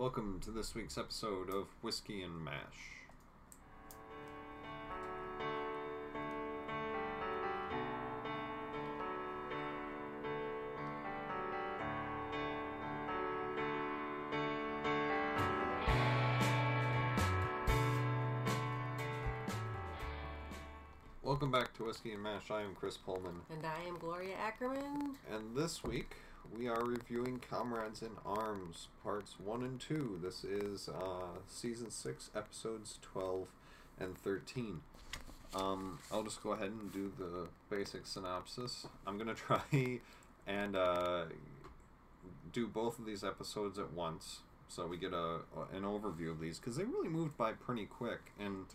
Welcome to this week's episode of Whiskey and Mash. Welcome back to Whiskey and Mash. I am Chris Pullman, And I am Gloria Ackerman. and this week we are reviewing Comrades in Arms, parts 1 and 2. This is uh, season 6, episodes 12 and 13. Um, I'll just go ahead and do the basic synopsis. I'm going to try and uh, do both of these episodes at once so we get a, an overview of these because they really moved by pretty quick and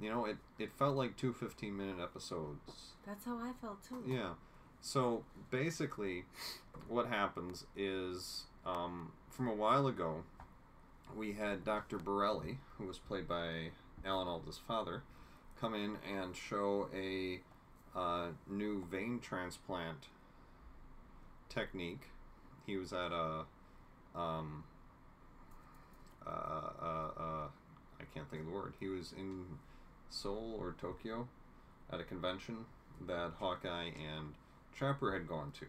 you know it, it felt like two 15 minute episodes That's how I felt too. yeah. So basically, what happens is um, from a while ago, we had Dr. Borelli, who was played by Alan Alda's father, come in and show a uh, new vein transplant technique. He was at a. Um, uh, uh, I can't think of the word. He was in Seoul or Tokyo at a convention that Hawkeye and Trapper had gone to.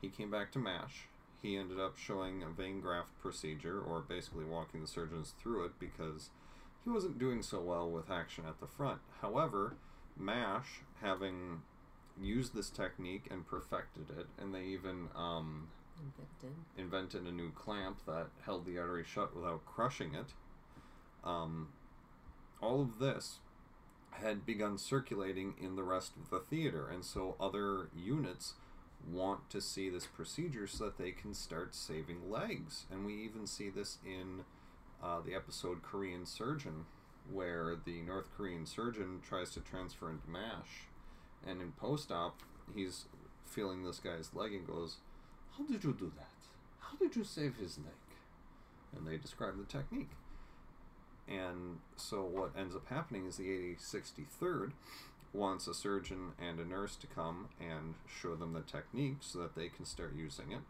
He came back to MASH. He ended up showing a vein graft procedure, or basically walking the surgeons through it, because he wasn't doing so well with action at the front. However, MASH, having used this technique and perfected it, and they even um, Invented. invented a new clamp that held the artery shut without crushing it. Um, all of this had begun circulating in the rest of the theater, and so other units want to see this procedure so that they can start saving legs. And we even see this in uh, the episode Korean Surgeon, where the North Korean surgeon tries to transfer into MASH, and in post op, he's feeling this guy's leg and goes, How did you do that? How did you save his leg? And they describe the technique. And so what ends up happening is the 8063rd wants a surgeon and a nurse to come and show them the technique so that they can start using it.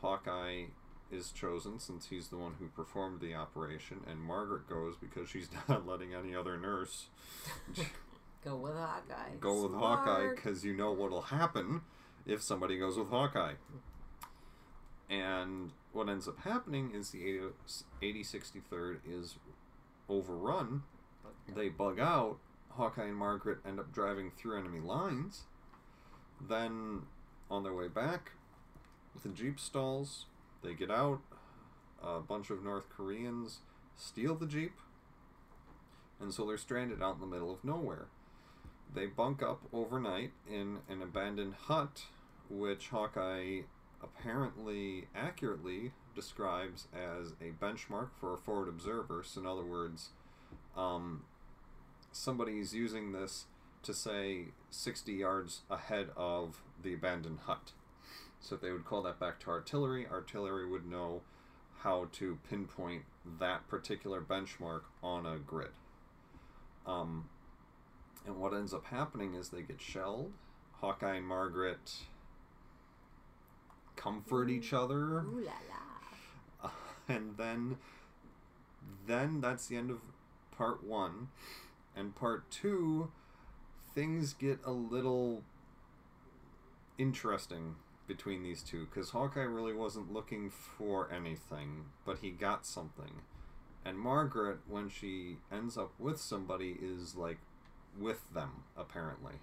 Hawkeye is chosen since he's the one who performed the operation, and Margaret goes because she's not letting any other nurse Go with Hawkeye. go with Hawkeye because you know what'll happen if somebody goes with Hawkeye. And what ends up happening is the 80, 8063rd is overrun. They bug out. Hawkeye and Margaret end up driving through enemy lines. Then, on their way back, the Jeep stalls. They get out. A bunch of North Koreans steal the Jeep. And so they're stranded out in the middle of nowhere. They bunk up overnight in an abandoned hut, which Hawkeye apparently accurately describes as a benchmark for a forward observer. So, in other words, um, somebody's using this to say 60 yards ahead of the abandoned hut. So, if they would call that back to artillery, artillery would know how to pinpoint that particular benchmark on a grid. Um, and what ends up happening is they get shelled. Hawkeye and Margaret comfort each other, Ooh la la. And then then that's the end of part one. And part two, things get a little interesting between these two because Hawkeye really wasn't looking for anything, but he got something. And Margaret, when she ends up with somebody, is like with them, apparently.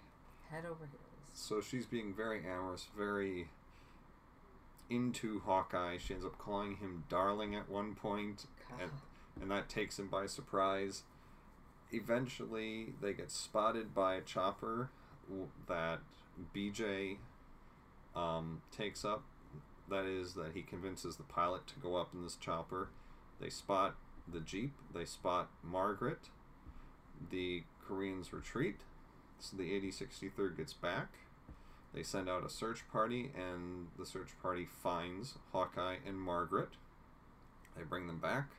Head over heels. So she's being very amorous, very into Hawkeye. She ends up calling him darling at one point, and, and that takes him by surprise. Eventually, they get spotted by a chopper that BJ um, takes up. That is, that he convinces the pilot to go up in this chopper. They spot the Jeep, they spot Margaret. The Koreans retreat, so the 8063rd gets back. They send out a search party, and the search party finds Hawkeye and Margaret. They bring them back.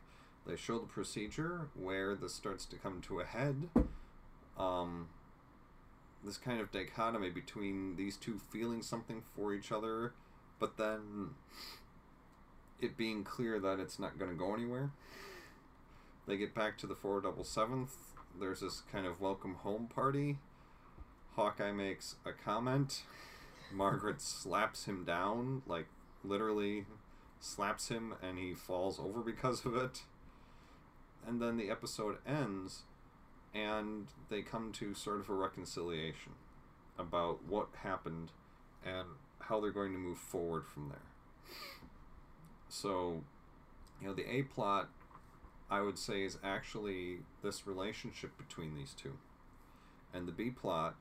They show the procedure where this starts to come to a head. Um, this kind of dichotomy between these two feeling something for each other, but then it being clear that it's not going to go anywhere. They get back to the 477th. There's this kind of welcome home party. Hawkeye makes a comment. Margaret slaps him down, like literally slaps him, and he falls over because of it. And then the episode ends, and they come to sort of a reconciliation about what happened and how they're going to move forward from there. So, you know, the A plot, I would say, is actually this relationship between these two. And the B plot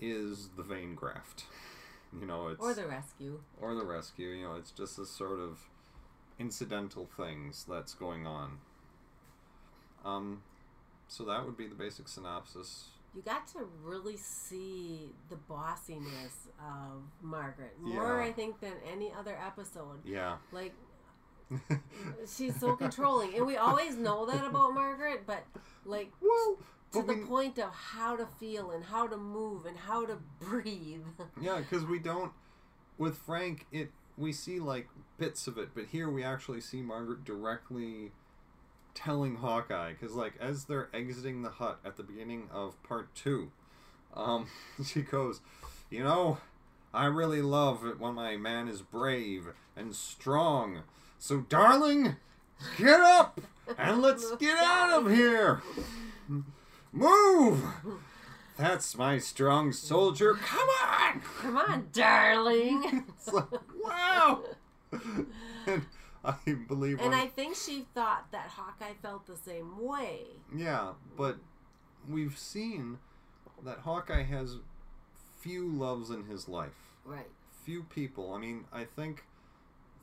is the vein graft. You know, it's Or the rescue. or the rescue. You know, it's just this sort of incidental things that's going on. Um, so that would be the basic synopsis. You got to really see the bossiness of Margaret more, Yeah. I think, than any other episode. Yeah. Like she's so controlling, and we always know that about Margaret, but like well, to but the we, point of how to feel and how to move and how to breathe. yeah, because we don't with Frank. It we see like bits of it, but here we actually see Margaret directly telling Hawkeye because like as they're exiting the hut at the beginning of part two, um, she goes, you know. I really love it when my man is brave and strong. So, darling, get up and let's get out of here. Move! That's my strong soldier. Come on! Come on, darling. It's like, wow! and I believe and I think she thought that Hawkeye felt the same way. Yeah, but we've seen that Hawkeye has few loves in his life. Right. Few people. I mean, I think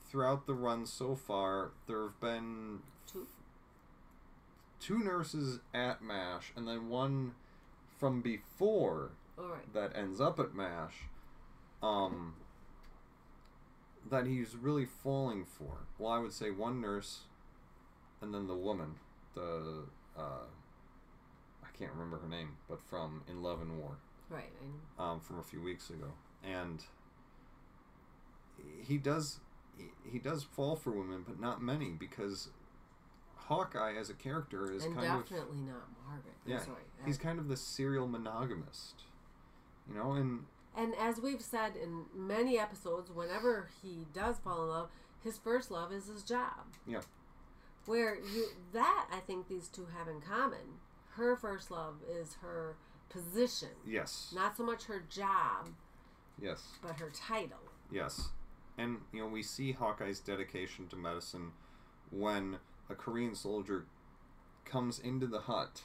throughout the run so far, there have been Two. nurses at MASH and then one from before right. that ends up at MASH um, that he's really falling for. Well, I would say one nurse and then the woman, the, uh, I can't remember her name, but from In Love and War Right. Um, from a few weeks ago, and he does he does fall for women, but not many because Hawkeye as a character is and kind of definitely not Margaret. I'm Yeah, sorry. he's uh, kind of the serial monogamist, you know, and and as we've said in many episodes, whenever he does fall in love, his first love is his job. Yeah. Where you that I think these two have in common. Her first love is her position, yes, not so much her job, yes, but her title. yes, and you know we see Hawkeye's dedication to medicine when a Korean soldier comes into the hut.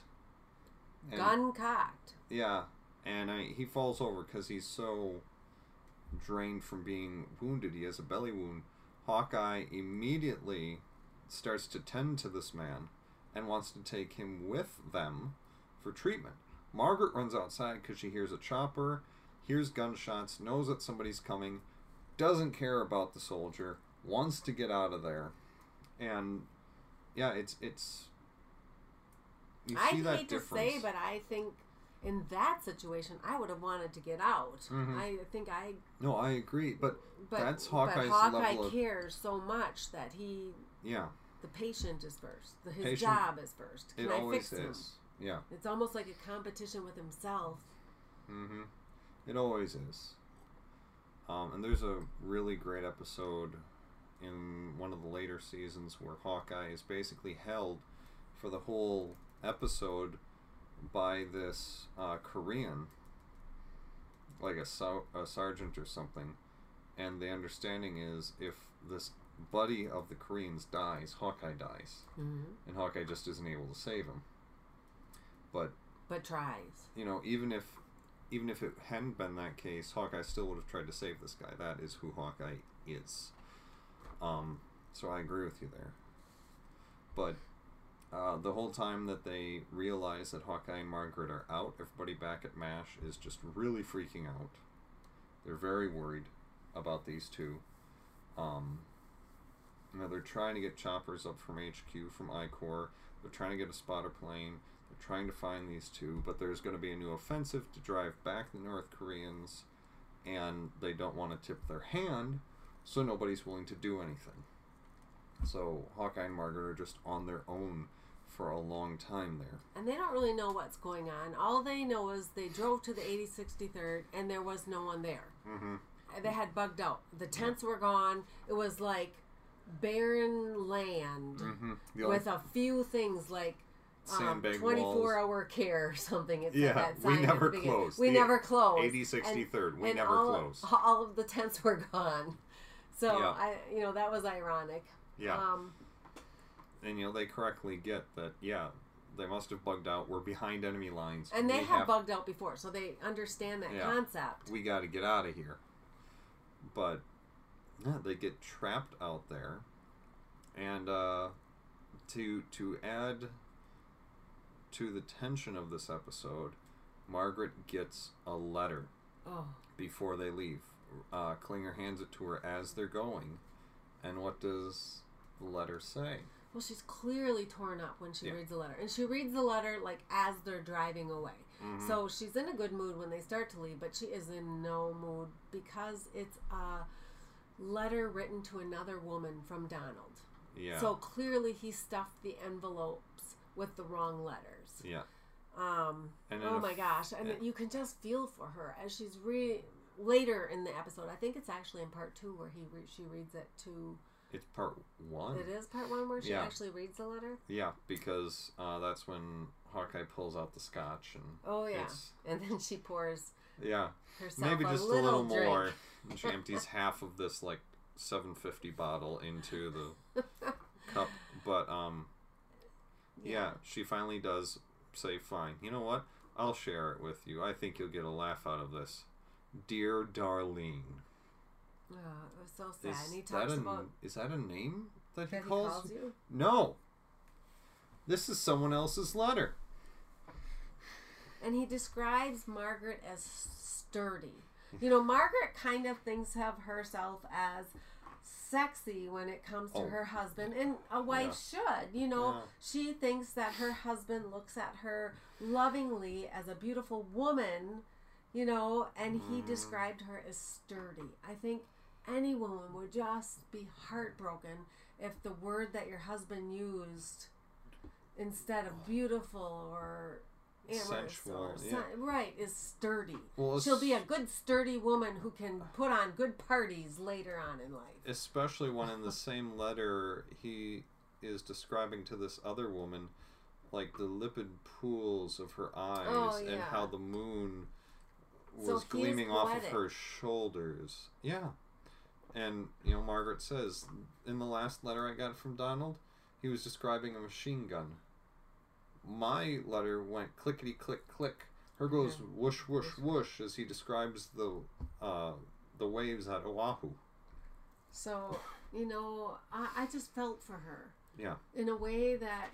And- Gun cocked. Yeah, and I, he falls over because he's so drained from being wounded. He has a belly wound. Hawkeye immediately starts to tend to this man and wants to take him with them for treatment. Margaret runs outside because she hears a chopper, hears gunshots, knows that somebody's coming, doesn't care about the soldier, wants to get out of there, and yeah, it's it's. You I see hate that to say, but I think in that situation, I would have wanted to get out. Mhm. I think I, No, I agree, but but That's but Hawkeye's Hawkeye level of- cares so much that he, yeah, the patient is first. The, his Patient- job is first. Can it I always fix him? is. Yeah, It's almost like a competition with himself. mm-hmm. It always is. Um, and there's a really great episode in one of the later seasons where Hawkeye is basically held for the whole episode by this uh, Korean, like a, so- a sergeant or something. And the understanding is if this buddy of the Koreans dies, Hawkeye dies. hmm And Hawkeye just isn't able to save him. But But tries. you know, even if even if it hadn't been that case, Hawkeye still would have tried to save this guy. That is who Hawkeye is. Um, so I agree with you there. But uh, the whole time that they realize that Hawkeye and Margaret are out, everybody back at MASH is just really freaking out. They're very worried about these two. Um, know, they're trying to get choppers up from HQ, from I-Corps. They're trying to get a spotter plane. They're trying to find these two, but there's going to be a new offensive to drive back the North Koreans, and they don't want to tip their hand, so nobody's willing to do anything. So Hawkeye and Margaret are just on their own for a long time there. And they don't really know what's going on. All they know is they drove to the 8063rd and there was no one there. Mm-hmm. They had bugged out. The tents were gone. It was like barren land Mm-hmm. With a few things like um, 24 walls. hour care or something. It said Yeah, that we sign at the never closed. We The never closed. 8063rd, we and never all, closed. All of the tents were gone. So Yeah. I, you know, that was ironic. yeah, Um, and you know they correctly get that. Yeah, they must have bugged out. We're behind enemy lines, and they we have bugged out before, so they understand that Yeah. concept. we got to get out of here. But yeah, they get trapped out there, and uh, to to add to the tension of this episode, Margaret gets a letter Oh, before they leave. Uh, Klinger hands it to her as they're going, and what does the letter say? well, she's clearly torn up when she Yeah. reads the letter, and she reads the letter like as they're driving away. Mhm. So she's in a good mood when they start to leave, but she is in no mood because it's a letter written to another woman from Donald. yeah, So clearly he stuffed the envelopes with the wrong letters. yeah, Um, oh my gosh! And yeah. you can just feel for her as she's re later in the episode. I think it's actually in part two where he re- she reads it to. it's part one. It is part one where she Yeah. actually reads the letter. Yeah, because uh, that's when Hawkeye pulls out the scotch and Oh yeah, and then she pours yeah maybe just a little, little more. And she empties half of this like 750 bottle into the cup, but um yeah, she finally does say fine. You know what? I'll share it with you. I think you'll get a laugh out of this. Dear Darlene. Oh, it was so sad. Is and he that talks a about is that a name that he that he calls? calls you. No. This is someone else's letter. And he describes Margaret as sturdy. You know, Margaret kind of thinks of herself as sexy when it comes to Oh. her husband, and a wife should. You know, Yeah. she thinks that her husband looks at her lovingly as a beautiful woman, you know, and he Mhm. described her as sturdy. I think any woman would just be heartbroken if the word that your husband used instead of beautiful or amorous Sensual, or yeah. right is sturdy. Well, She'll be a good sturdy woman who can put on good parties later on in life. especially when in the same letter he is describing to this other woman like the lipid pools of her eyes Oh, and how the moon was is gleaming off of her shoulders. Yeah. And you know Margaret says in the last letter I got from Donald, he was describing a machine gun. My letter went clickety click click. Her goes Yeah. whoosh whoosh whoosh as he describes the uh, the waves at Oahu. So, you know, I, I just felt for her. Yeah. In a way that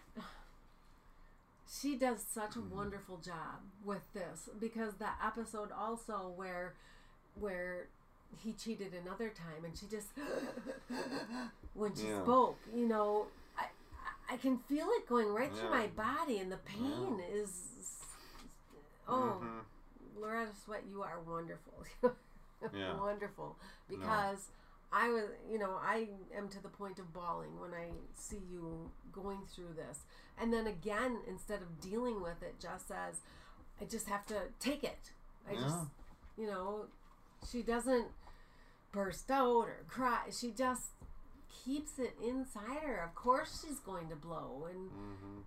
she does such a Mm-hmm. wonderful job with this because the episode also where where he cheated another time and she just when she Yeah. spoke, you know, I I can feel it going right through my body and the pain is oh Mhm. Loretta Swit, you are wonderful. Yeah. wonderful. Because I was, you know, I am to the point of bawling when I see you going through this. And then again, instead of dealing with it, just says, I just have to take it. I just, you know, she doesn't burst out or cry. She just keeps it inside her. Of course she's going to blow. And Mhm.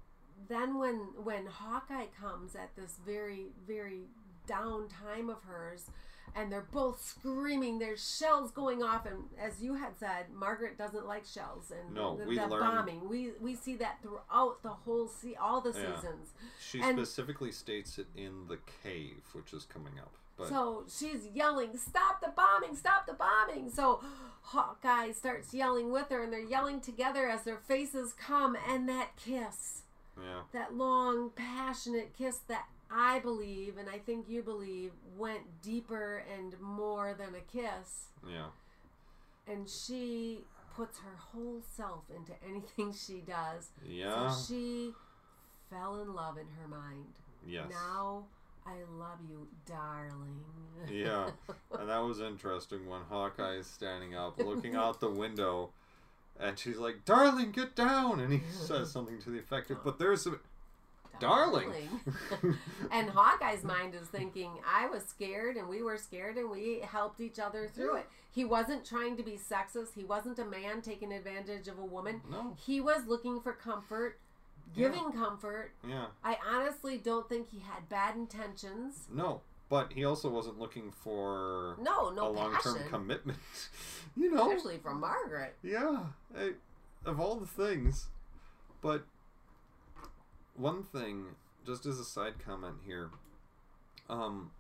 then when when Hawkeye comes at this very very down time of hers and they're both screaming there's shells going off and as you had said Margaret doesn't like shells and No, the, we the learned- bombing we we see that throughout the whole se- all the Yeah. seasons She And- specifically states it in the cave, which is coming up. But so she's yelling stop the bombing stop the bombing so Hawkeye starts yelling with her and they're yelling together as their faces come and that kiss yeah, that long, passionate kiss that I believe, and I think you believe, went deeper and more than a kiss. yeah, And she puts her whole self into anything she does. yeah, So she fell in love in her mind. yes, Now I love you, darling. yeah. And that was interesting when Hawkeye is standing up, looking out the window, and she's like, "Darling, get down!" And he says something to the effect of, "But there's a darling." and Hawkeye's mind is thinking, I was scared and we were scared and we helped each other through Yeah. it. He wasn't trying to be sexist. He wasn't a man taking advantage of a woman. no, He was looking for comfort, Yeah. giving comfort. yeah, I honestly don't think he had bad intentions. no. But he also wasn't looking for No, no a long-term commitment. you know, Especially from Margaret. Yeah, I, of all the things. But one thing, just as a side comment here, um,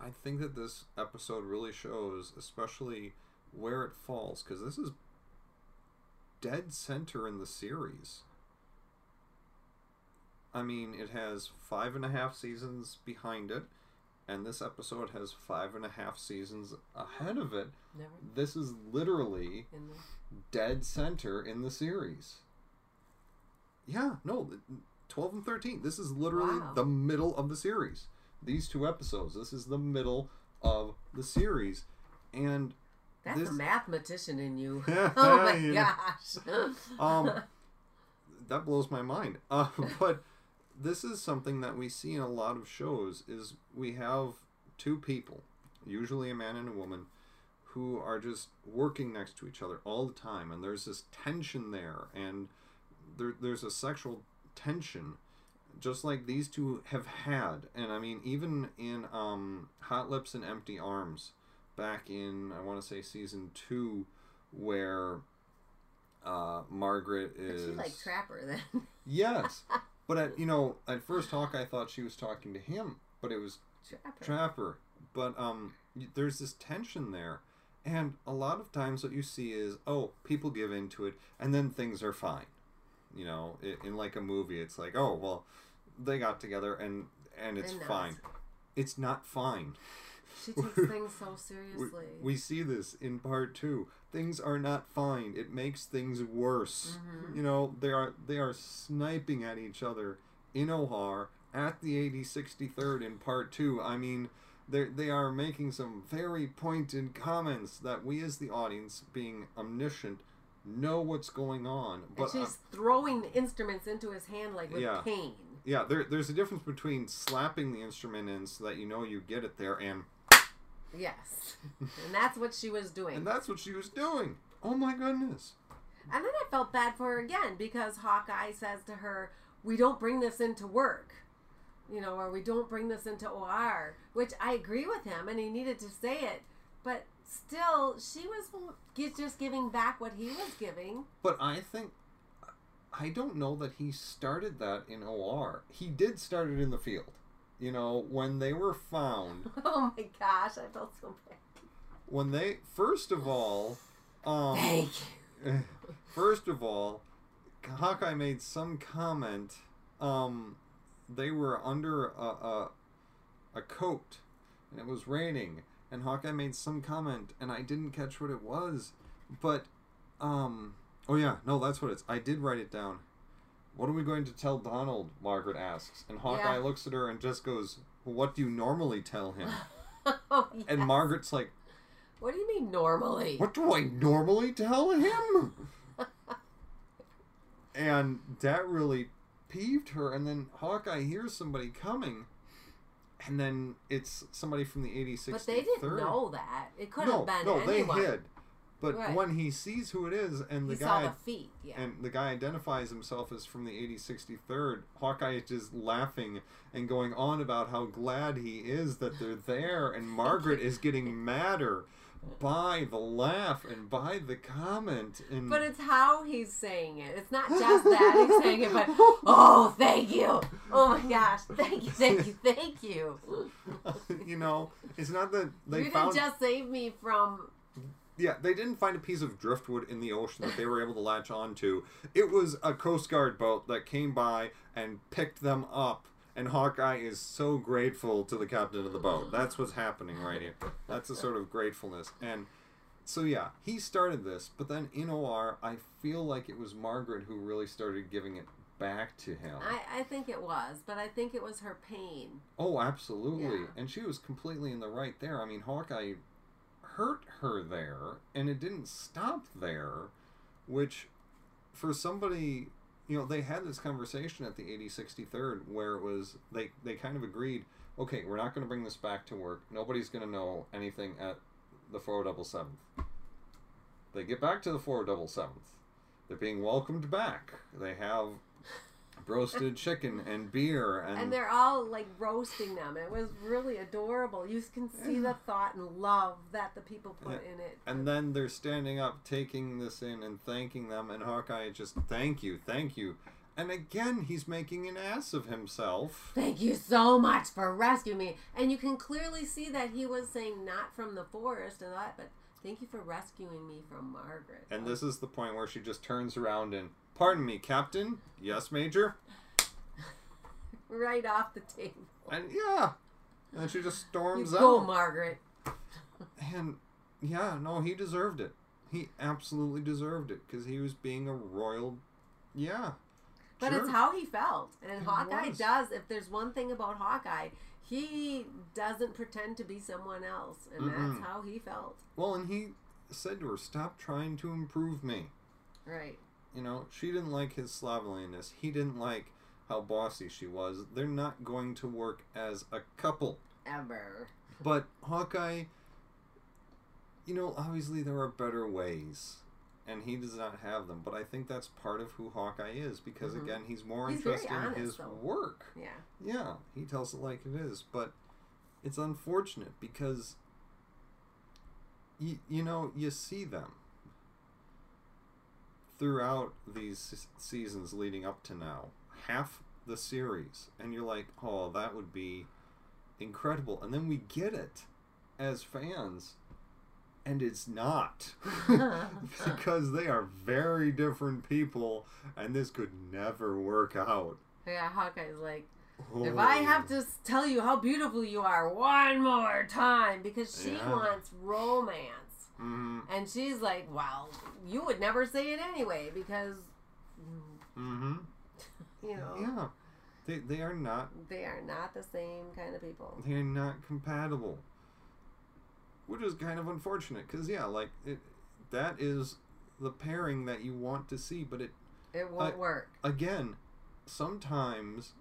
I think that this episode really shows, especially where it falls, because this is dead center in the series. I mean, it has five and a half seasons behind it, and this episode has five and a half seasons ahead of it. Never This is literally dead center in the series. Yeah, no, 12 and 13. This is literally Wow. the middle of the series. These two episodes, this is the middle of the series. And That's This- a mathematician in you. oh my Yeah. gosh. um that blows my mind. Uh, but this is something that we see in a lot of shows is we have two people, usually a man and a woman, who are just working next to each other all the time and there's this tension there and there, there's a sexual tension just like these two have had and i mean even in um, hot lips and empty arms back in i want to say season two where uh, margaret is She like Trapper then. yes but at you know at first talk i thought she was talking to him but it was Trapper. Trapper. But um, there's this tension there, and a lot of times what you see is oh, people give into it, and then things are fine. You know, i in like a movie, it's like oh well, they got together and and it's And fine. It's not fine. She takes things so We, seriously. we see this in part two. Things are not fine. It makes things worse. Mhm. You know, they are they are sniping at each other in OR at the 8063rd in part two. I mean, they they are making some very pointed comments that we as the audience, being omniscient, know what's going on. But and uh, she's throwing the instruments into his hand like with Yeah. pain. yeah, there, there's a difference between slapping the instrument in so that you know you get it there, and Yes. and that's what she was doing. and that's what she was doing. Oh my goodness. And then I felt bad for her again because Hawkeye says to her, We don't bring this into work. You know, or we don't bring this into OR, which I agree with him and he needed to say it. But still, she was just giving back what he was giving. But I think I don't know that he started that in OR. He did start it in the field. You know, when they were found, Oh my gosh, I felt so bad. when they first of all, um Thank you. first of all, Hawkeye made some comment um they were under a a, a coat and it was raining and Hawkeye made some comment and I didn't catch what it was, but um oh yeah, no, that's what it's. I did write it down. What are we going to tell Donald? Margaret asks, and Hawkeye Yeah. looks at her and just goes, "What do you normally tell him?" oh, yes. And Margaret's like, What do you mean normally? "What do I normally tell him?" and that really peeved her. And then Hawkeye hears somebody coming, and then it's somebody from the 86th. But they didn't know that. It could no, have been no, anyone. they hid. But Right. when he sees who it is, and the he saw guy the feet. Yeah. and the guy identifies himself as from the 8063rd, Hawkeye is just laughing and going on about how glad he is that they're there, and Margaret is getting madder by the laugh and by the comment. And But it's how he's saying it. It's not just that he's saying it, but oh, thank you. Oh my gosh, thank you, thank you, thank you. you know, it's not that they you found. didn't just save me from. Yeah, they didn't find a piece of driftwood in the ocean that they were able to latch onto. It was a Coast Guard boat that came by and picked them up. And Hawkeye is so grateful to the captain of the boat. That's what's happening right here. That's a sort of gratefulness. And so, yeah, he started this, but then in OR, I feel like it was Margaret who really started giving it back to him. I, I think it was, but I think it was her pain. Oh, absolutely. Yeah. And she was completely in the right there. I mean, Hawkeye hurt her there, and it didn't stop there. which for somebody you know they had this conversation at the 8063rd where it was they they kind of agreed okay we're not going to bring this back to work. Nobody's going to know anything at the 477th they get back to the 477th they're being welcomed back. They have roasted chicken and beer and, and they're all like roasting them. It was really adorable. You can see Yeah. the thought and love that the people put Yeah. in it. and then they're standing up taking this in and thanking them and hawkeye just thank you thank you and again he's making an ass of himself Thank you so much for rescuing me. And you can clearly see that he was saying not from the forest and that, but thank you for rescuing me from Margaret. and this is the point where she just turns around and pardon me captain yes major right off the table. and yeah and she just storms You storms go, out Margaret. and yeah no he deserved it he absolutely deserved it because he was being a royal yeah But sure. it's how he felt. And It Hawkeye was. does, if there's one thing about Hawkeye, he doesn't pretend to be someone else. And Mm-mm. that's how he felt. well and he said to her stop trying to improve me Right. You know, she didn't like his slovenliness. He didn't like how bossy she was. They're not going to work as a couple. Ever. But Hawkeye, you know, obviously there are better ways. And he does not have them. But I think that's part of who Hawkeye is because, Mhm. again, he's more He's interested honest, in his though. work. Yeah. Yeah, he tells it like it is. But it's unfortunate because, you, you know, you see them throughout these seasons leading up to now. Half the series. And you're like, oh, that would be incredible. And then we get it as fans. And it's not. because they are very different people. And this could never work out. Yeah, Hawkeye's like, if I oh. have to tell you how beautiful you are one more time, because she Yeah. wants romance. Hmm And she's like, well, you would never say it anyway, because, hmm you know, Yeah. They, they are not they are not the same kind of people. they are not compatible. Which is kind of unfortunate because yeah, like it that is the pairing that you want to see, but it It won't I- work. again, sometimes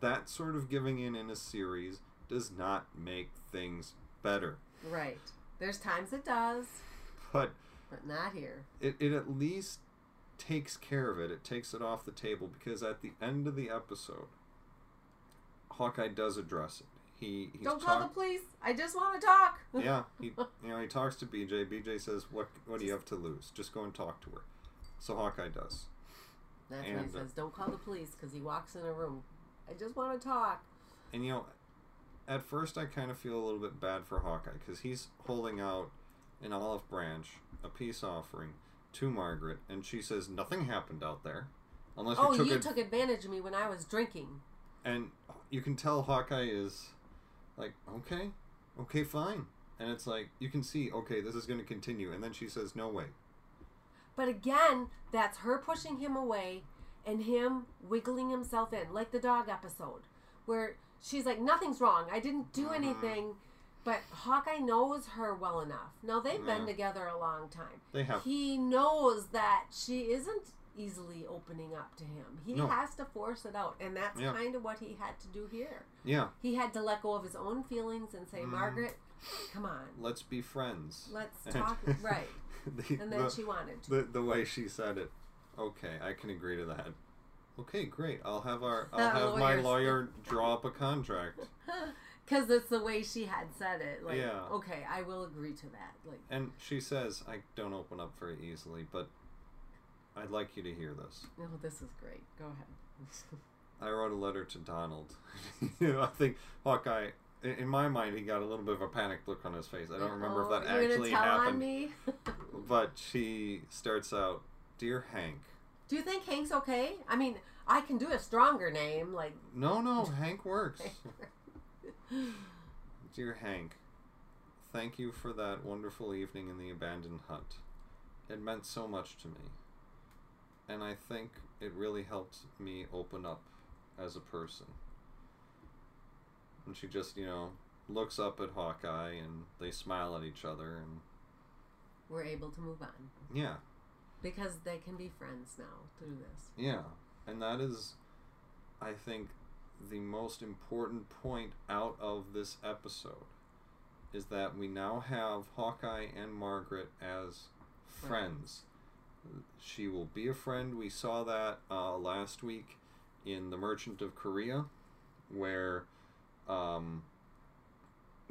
that sort of giving in in a series does not make things better. Right. There's times it does, But but not here. it, it at least takes care of it. It takes it off the table because at the end of the episode, Hawkeye does address it. He he's Don't call talk- the police. I just want to talk. yeah, he you know he talks to BJ. BJ says, "What what do you have to lose? Just go and talk to her." So Hawkeye does. That's when he uh, says, "Don't call the police," because he walks in a room. I just want to talk. And you know, at first I kind of feel a little bit bad for Hawkeye because he's holding out an olive branch, a peace offering, to Margaret, and she says nothing happened out there, unless Oh, you took you it. took advantage of me when I was drinking. and you can tell Hawkeye is like, okay, okay, fine. And it's like you can see, okay, this is going to continue. And then she says, no way. But again, that's her pushing him away and him wiggling himself in, like the dog episode, where she's like, Nothing's wrong. I didn't do Mhm. anything. But Hawkeye knows her well enough. Now, they've been together a long time. They have He knows that she isn't easily opening up to him. He No. has to force it out. And that's Yeah. kind of what he had to do here. Yeah, He had to let go of his own feelings and say, Mhm. Margaret, come on. let's be friends. Let's And- talk. right. the, And then the, she wanted to. the, the way she said it, okay, I can agree to that. Okay, great. I'll have our I'll That have my lawyer draw up a contract. Because it's the way she had said it. Like, Yeah. okay, I will agree to that. Like, And she says, I don't open up very easily, but I'd like you to hear this. oh, this is great. Go ahead. I wrote a letter to Donald. you know, I think Hawkeye, in, my mind, he got a little bit of a panicked look on his face. I don't remember Oh, if that oh, you're actually happened. me? But she starts out, Dear Hank. Do you think Hank's okay? I mean, I can do a stronger name. Like, No, no, Hank works. Dear Hank, thank you for that wonderful evening in the abandoned hut. It meant so much to me. And I think it really helped me open up as a person. And she just, you know, looks up at Hawkeye and they smile at each other and we're able to move on. yeah. because they can be friends now through this. Yeah, and that is, I think, the most important point out of this episode is that we now have Hawkeye and Margaret as friends. She will be a friend. We saw that uh, last week in The Merchant of Korea, where, um,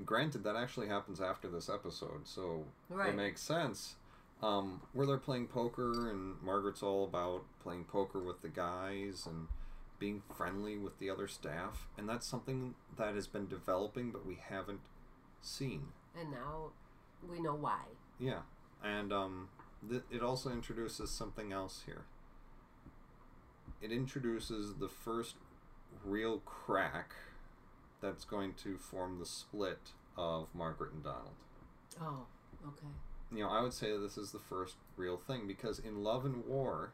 granted, that actually happens after this episode, so Right. it makes sense. Um, where they're playing poker, and Margaret's all about playing poker with the guys and being friendly with the other staff, and that's something that has been developing, but we haven't seen. And now we know why. Yeah, and um, th- it also introduces something else here. It introduces the first real crack that's going to form the split of Margaret and Donald. Oh, okay. You know, I would say that this is the first real thing because in Love and War,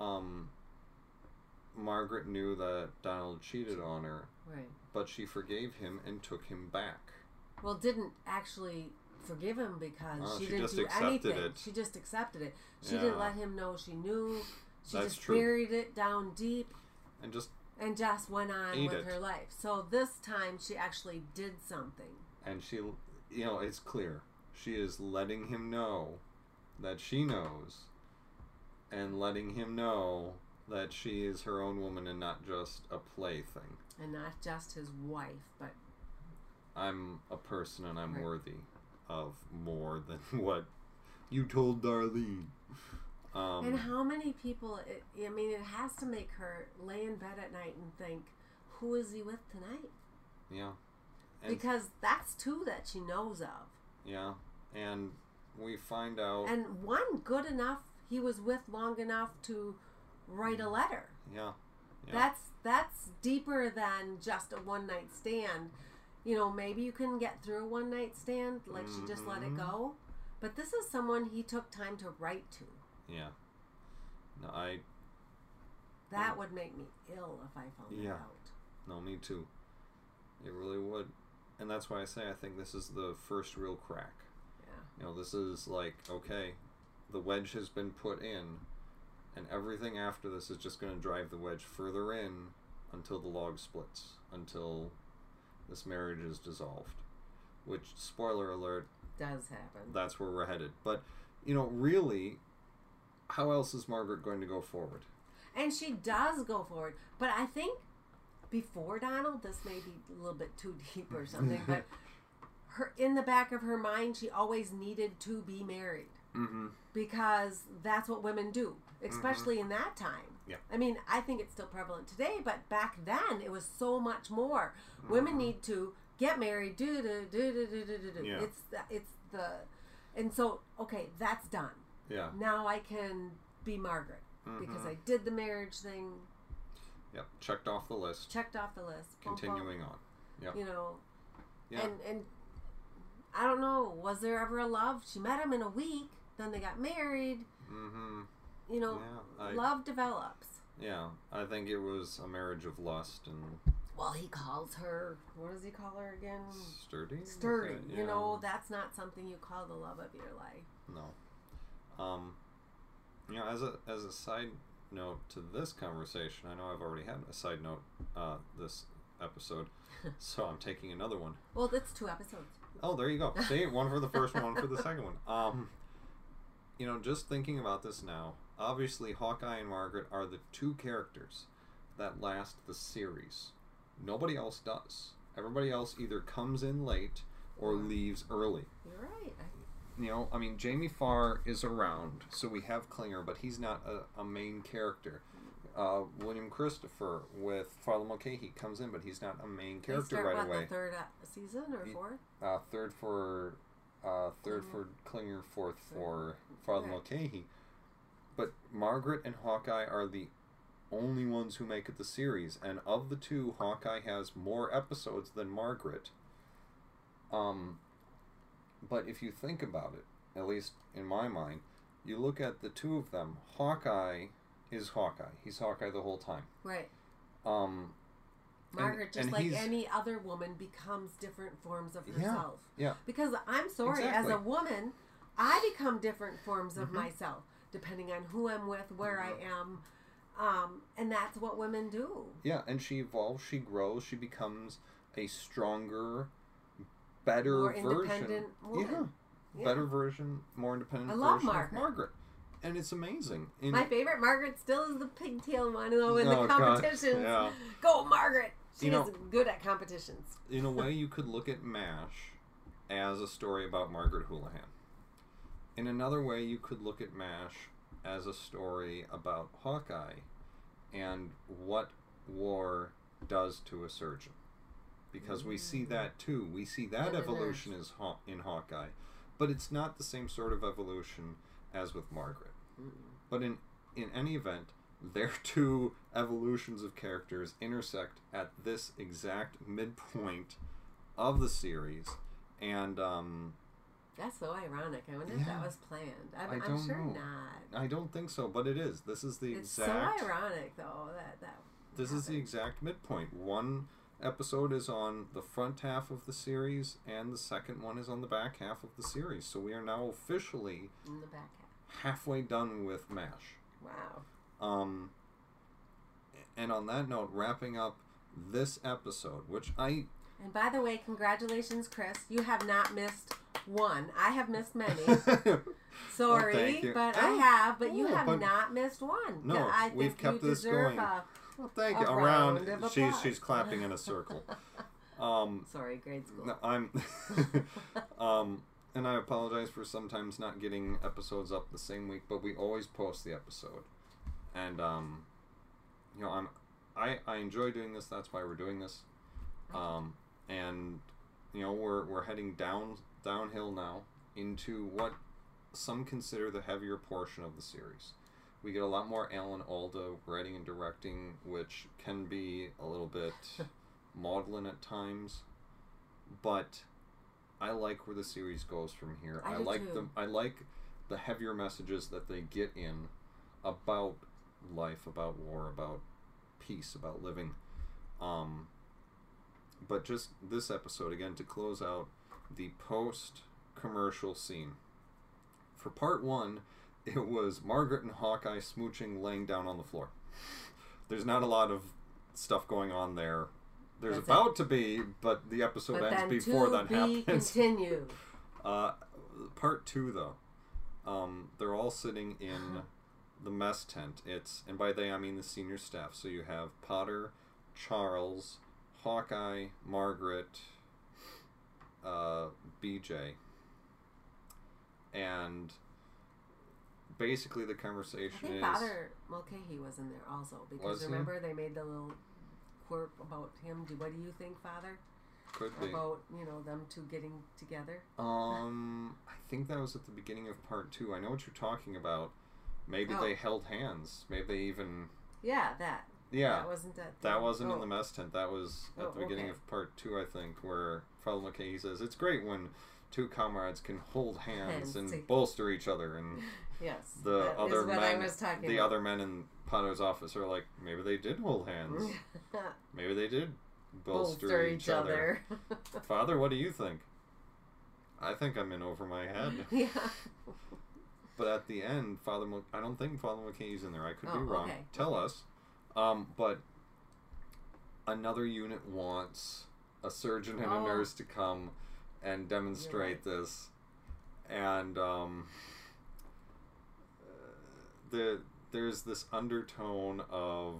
um, Margaret knew that Donald cheated on her, Right. but she forgave him and took him back. Well, didn't actually forgive him because Oh, she, she didn't just do accepted anything. it. She just accepted it. She Yeah. didn't let him know she knew. She That's just true. buried it down deep And just and just went on with it. her life. So this time she actually did something. and she you know it's clear she is letting him know that she knows and letting him know that she is her own woman and not just a plaything And not just his wife, but i'm a person and i'm Right. worthy of more than what you told darlene um, and how many people? It, I mean, it has to make her lay in bed at night and think, "Who is he with tonight?" yeah and, Because that's two that she knows of, yeah and we find out and one good enough he was with long enough to write a letter. yeah Yeah. That's that's deeper than just a one night stand. You know, maybe you can get through a one night stand, like she just let it Mhm. go. But this is someone he took time to write to. yeah no i That Mm. would make me ill if I found Yeah. that out. No, me too. It really would. And that's why I say I think this is the first real crack. Yeah. You know, this is like, okay, the wedge has been put in, and everything after this is just going to drive the wedge further in until the log splits, until this marriage is dissolved. Which, spoiler alert, Does happen. that's where we're headed. But, you know, really, how else is Margaret going to go forward? And she does go forward. But I think before Donald, this may be a little bit too deep or something, but her in the back of her mind, she always needed to be married. Mm-hmm. because that's what women do, especially in that time. Yeah. I mean, I think it's still prevalent today, but back then it was so much more. Women need to get married. Do do do do do do do. Yeah. It's the, it's the, and so okay, that's done. Yeah. Now I can be Margaret because Mhm. I did the marriage thing, Yep. Checked off the list. checked off the list. Continuing on. Yep. You know, Yeah. and and I don't know. Was there ever a love? She met him in a week. Then they got married. mm-hmm. You know, Yeah. I, love develops. yeah. I think it was a marriage of lust and Well, he calls her. What does he call her again? sturdy. Sturdy. Okay, You know, that's not something you call the love of your life. No. Um. You know, as a as a side note to this conversation, I know I've already had a side note uh, this episode, so I'm taking another one. Well, that's two episodes. Oh, there you go. See, one for the first one, one for the second one. Um, you know, just thinking about this now, obviously Hawkeye and Margaret are the two characters that last the series. Nobody else does. Everybody else either comes in late or leaves early. You're right. I, You know, I mean, Jamie Farr is around, so we have Klinger, but he's not a, a main character. Uh, William Christopher with Father Mulcahy comes in, but he's not a main character start right what, away. the third uh, season or fourth? uh, third for uh, third for Klinger, fourth for Father Right. Mulcahy. But Margaret and Hawkeye are the only ones who make it the series, and of the two, Hawkeye has more episodes than Margaret. Um, but if you think about it, at least in my mind, you look at the two of them. Hawkeye is Hawkeye. He's Hawkeye the whole time. Right. Um, And- Margaret, just and like any other woman, becomes different forms of herself. yeah, yeah. Because I'm sorry, Exactly. as a woman, I become different forms of Mhm. myself. depending on who I'm with, where I am. Um, and that's what women do. Yeah, and she evolves, she grows, she becomes a stronger, better More version. independent woman. Yeah, better version, more independent I love Margaret. Margaret. And it's amazing. In- My favorite Margaret still is the pigtail one, though, in Oh, the competitions. yeah. Go, Margaret! She You is good at competitions. in a way, you could look at MASH as a story about Margaret Houlihan. In another way, you could look at MASH as a story about Hawkeye and what war does to a surgeon. Because we see that too. We see that evolution is Haw- in Hawkeye. But it's not the same sort of evolution as with Margaret. But in, in any event, their two evolutions of characters intersect at this exact midpoint of the series. And um, That's so ironic. I wonder if that was planned. I'm, I I'm don't sure know. not. I don't think so, but it is. This is the It's exact. so ironic, though, that that. This is the exact midpoint. One episode is on the front half of the series, and the second one is on the back half of the series. So we are now officially in the back half. halfway done with MASH. Wow. Um, and on that note, wrapping up this episode, which I And by the way, congratulations, Chris. You have not missed one. I have missed many. Sorry, thank you. but I Oh, have. But you oh, have not missed one. No, I think we've kept you this deserve going. A, well, thank you. Around, round she's she's clapping in a circle. Um, sorry, grade school. No, I'm, um, and I apologize for sometimes not getting episodes up the same week, but we always post the episode, and um, you know, I'm, I I enjoy doing this. That's why we're doing this, um, and you know, we're we're heading down downhill now into what some consider the heavier portion of the series. We get a lot more Alan Alda writing and directing, which can be a little bit maudlin at times, but I like where the series goes from here. I I, like too. the I like the heavier messages that they get in about life, about war, about peace, about living. Um, but just this episode again to close out the post commercial scene. For part one, it was Margaret and Hawkeye smooching, laying down on the floor. There's not a lot of stuff going on there. There's That's about to be, but the episode but ends before that be happens. continued. Uh, part two, though, um, they're all sitting in the mess tent. It's and by they I mean the senior staff. So you have Potter, Charles, Hawkeye, Margaret, uh, BJ, and basically the conversation I think is Father Mulcahy was in there also because Was he? remember they made the little quirk about him. Do what do you think, Father? could be. About you know them two getting together. Um, I think that was at the beginning of part two. I know what you're talking about. Maybe Oh. they held hands. Maybe they even Yeah, that. yeah. That wasn't at. the- That wasn't oh. in the mess tent. That was at Oh, the beginning okay. of part two, I think, where Father Mulcahy says it's great when two comrades can hold hands Hands and bolster each other, and Yes. the other men, I was talking the about. other men in Potter's office are like, maybe they did hold hands. maybe they did bolster, Bolster each, other. Father, what do you think? I think I'm in over my head. yeah. But at the end, Father, Mc- I don't think Father McKay's in there. I could Oh, be wrong. okay. Tell us. Um, but another unit wants a surgeon and a Oh. nurse to come and demonstrate this, and um, the there's this undertone of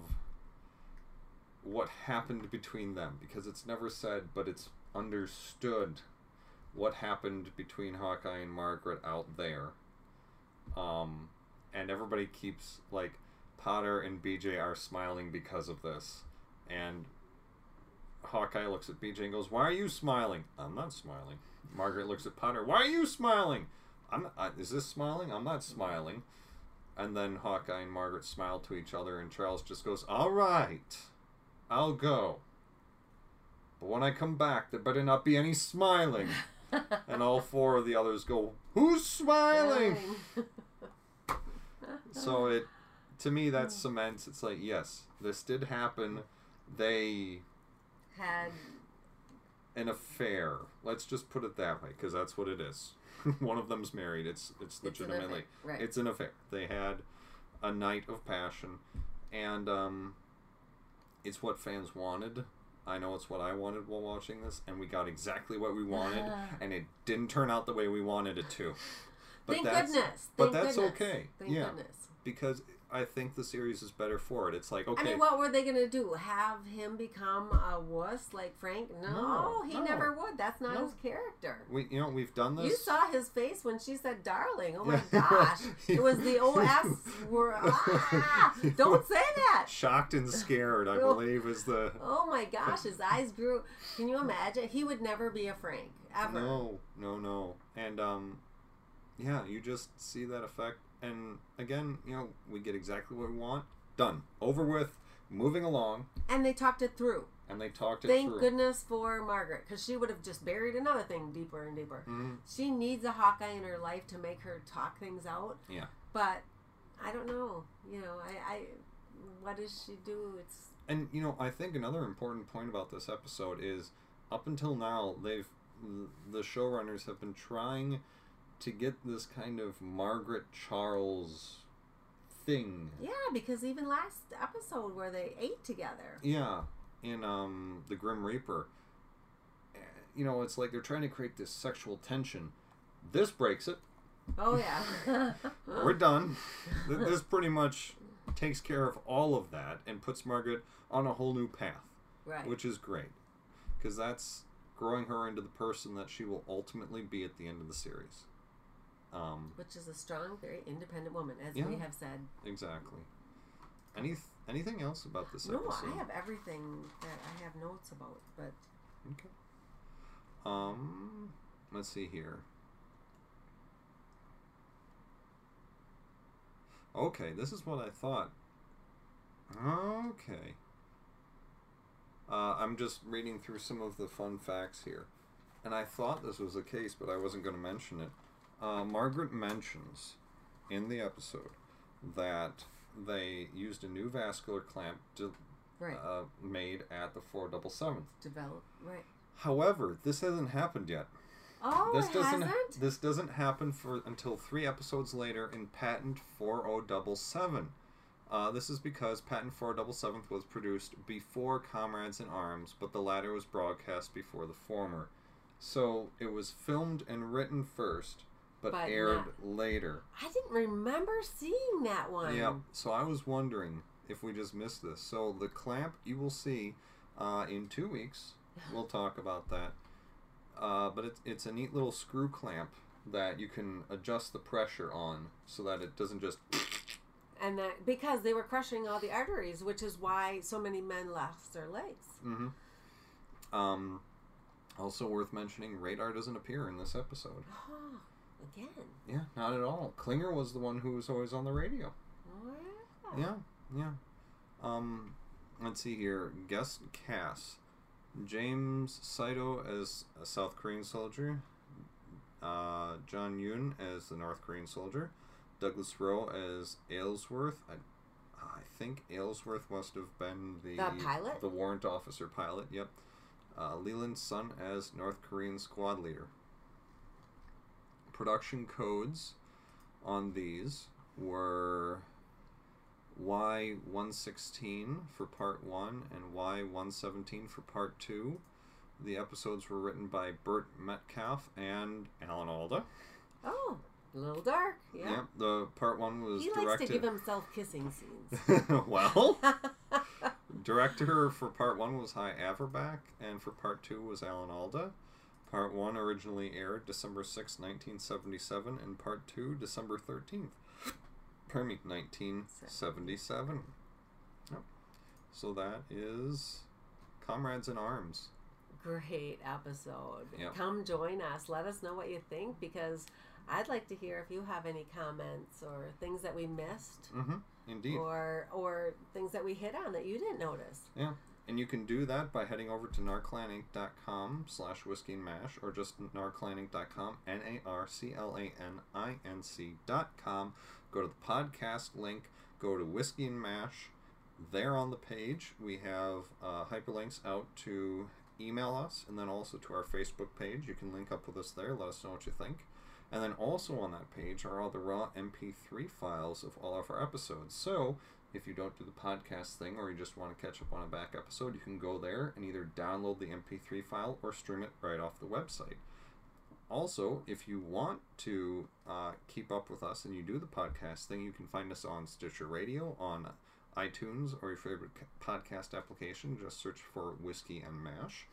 what happened between them because it's never said, but it's understood what happened between Hawkeye and Margaret out there. Um, and everybody keeps like Potter and BJ are smiling because of this, and Hawkeye looks at BJ and goes, "Why are you smiling?" I'm not smiling. Margaret looks at Potter. Why are you smiling? I'm. Not, is this smiling? I'm not smiling. And then Hawkeye and Margaret smile to each other, and Charles just goes, "All right, I'll go. But when I come back, there better not be any smiling." and all four of the others go, "Who's smiling?" so it, to me, that mm. cements. It's like, yes, this did happen. They had an affair. Let's just put it that way, because that's what it is. One of them's married. It's it's It's an legitimately affair, right. it's an affair. They had a night of passion, and um, it's what fans wanted. I know it's what I wanted while watching this, and we got exactly what we wanted, and it didn't turn out the way we wanted it to. But Thank that's goodness. but Thank that's goodness. okay. Thank Yeah. goodness. because I think the series is better for it. It's like okay, I mean, what were they going to do? Have him become a wuss like Frank? No, No, he no. never would. That's not No. his character. we you know we've done this. You saw his face when she said "darling." Oh my gosh, it was the OS word. Ah, don't say that. shocked and scared. I Oh. believe is the Oh my gosh, his eyes grew. Can you imagine? He would never be a Frank ever. No, no, no. And um yeah, you just see that effect and again, you know, we get exactly what we want. Done. Over with. Moving along. And they talked it through. And they talked it through Thank through. goodness for Margaret, because she would have just buried another thing deeper and deeper. Mhm. She needs a Hawkeye in her life to make her talk things out. Yeah. But I don't know. You know, I, I what does she do? It's And you know, I think another important point about this episode is up until now they've the showrunners have been trying to get this kind of Margaret Charles thing. yeah, because even last episode where they ate together. Yeah, in um the Grim Reaper, eh, you know, it's like they're trying to create this sexual tension. This breaks it. Oh yeah. We're done. This pretty much takes care of all of that and puts Margaret on a whole new path, right. which is great because that's growing her into the person that she will ultimately be at the end of the series. Um, Which is a strong, very independent woman, as we have said. exactly. Any anything else about this No, episode? I have everything that I have notes about, but Okay. Um, let's see here. Okay, this is what I thought. Okay. Uh, I'm just reading through some of the fun facts here. And I thought this was the case, but I wasn't going to mention it. Uh, Margaret mentions in the episode that they used a new vascular clamp to, right. uh, made at the 477th. Develop right. However, this hasn't happened yet. Oh, this it doesn't hasn't? this doesn't happen for until three episodes later in Patent 4077. Uh, this is because Patent 477 was produced before Comrades in Arms, but the latter was broadcast before the former. So it was filmed and written first, but, But aired not- later. I didn't remember seeing that one. Yeah. So I was wondering if we just missed this. So the clamp you will see uh, in two weeks. We'll talk about that. Uh, but it's it's a neat little screw clamp that you can adjust the pressure on so that it doesn't just. And that because they were crushing all the arteries, which is why so many men lost their legs. hmm Um, also worth mentioning, radar doesn't appear in this episode. Again. Yeah, not at all. Klinger was the one who was always on the radio. Wow. Yeah, yeah. Um, let's see here. Guest cast: James Saito as a South Korean soldier, uh, John Yoon as the North Korean soldier, Douglas Rowe as Aylesworth. I, I think Aylesworth must have been the The pilot? the warrant officer pilot. Yep. Uh, Leland Sun as North Korean squad leader. Production codes on these were Y116 for part 1 and Y117 for part 2. The episodes were written by Burt Metcalfe and Alan Alda. Oh, a little dark. Yeah. Yep, the part 1 was He likes to give himself kissing scenes. well, director for part 1 was Hy Averback and for part 2 was Alan Alda. Part 1 originally aired December 6, 1977 and part 2 December 13th. Pardon me, 1977. Yep. So that is Comrades in Arms. Great episode. Yep. Come join us. Let us know what you think because I'd like to hear if you have any comments or things that we missed Mm-hmm. Indeed. or or things that we hit on that you didn't notice. Yeah. And you can do that by heading over to narclaninc.com slash whiskey mash or just narclaninc.com, N-A-R-C-L-A-N-I-N-C dot com. Go to the podcast link, go to whiskey and mash. There on the page, we have uh, hyperlinks out to email us, and then also to our Facebook page. You can link up with us there. Let us know what you think. And then also on that page are all the raw MP3 files of all of our episodes. So if you don't do the podcast thing or you just want to catch up on a back episode, you can go there and either download the MP3 file or stream it right off the website. Also, if you want to uh, keep up with us and you do the podcast thing, you can find us on Stitcher Radio, on iTunes, or your favorite podcast application. Just search for Whiskey and Mash.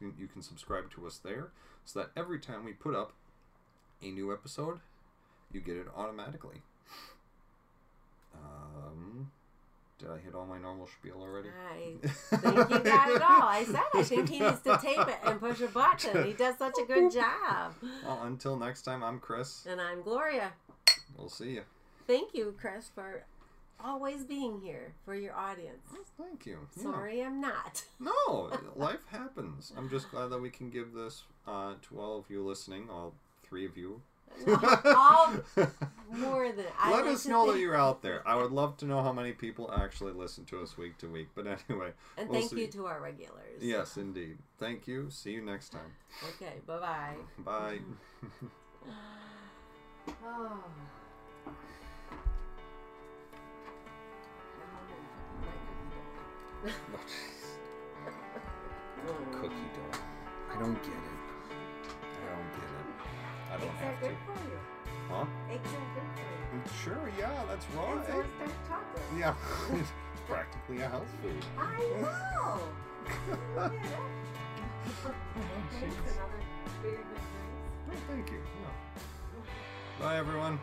You can subscribe to us there so that every time we put up a new episode, you get it automatically. Um, did I hit all my normal spiel already? I think you got it all. I said I think he needs to tape it and push a button. He does such a good job. Well, until next time, I'm Chris. And I'm Gloria. We'll see you. Thank you, Chris, for always being here for your audience. Well, thank you. Sorry. I'm not. No, life happens. I'm just glad that we can give this uh, to all of you listening, all three of you all more than. I Let like us know think... that you're out there. I would love to know how many people actually listen to us week to week. But anyway, and we'll thank see. you to our regulars. Yes, indeed. Thank you. See you next time. Okay. Bye-bye. Bye. oh. Cookie dough. I don't get it. I don't Eggs have are good for you. Huh? Eggs are good for you. Mm, sure, yeah, that's right. And so is dark chocolate. Yeah, it's practically a health food. I know. Look at it. Thanks, another very good Well, thank you. Yeah. Bye, everyone.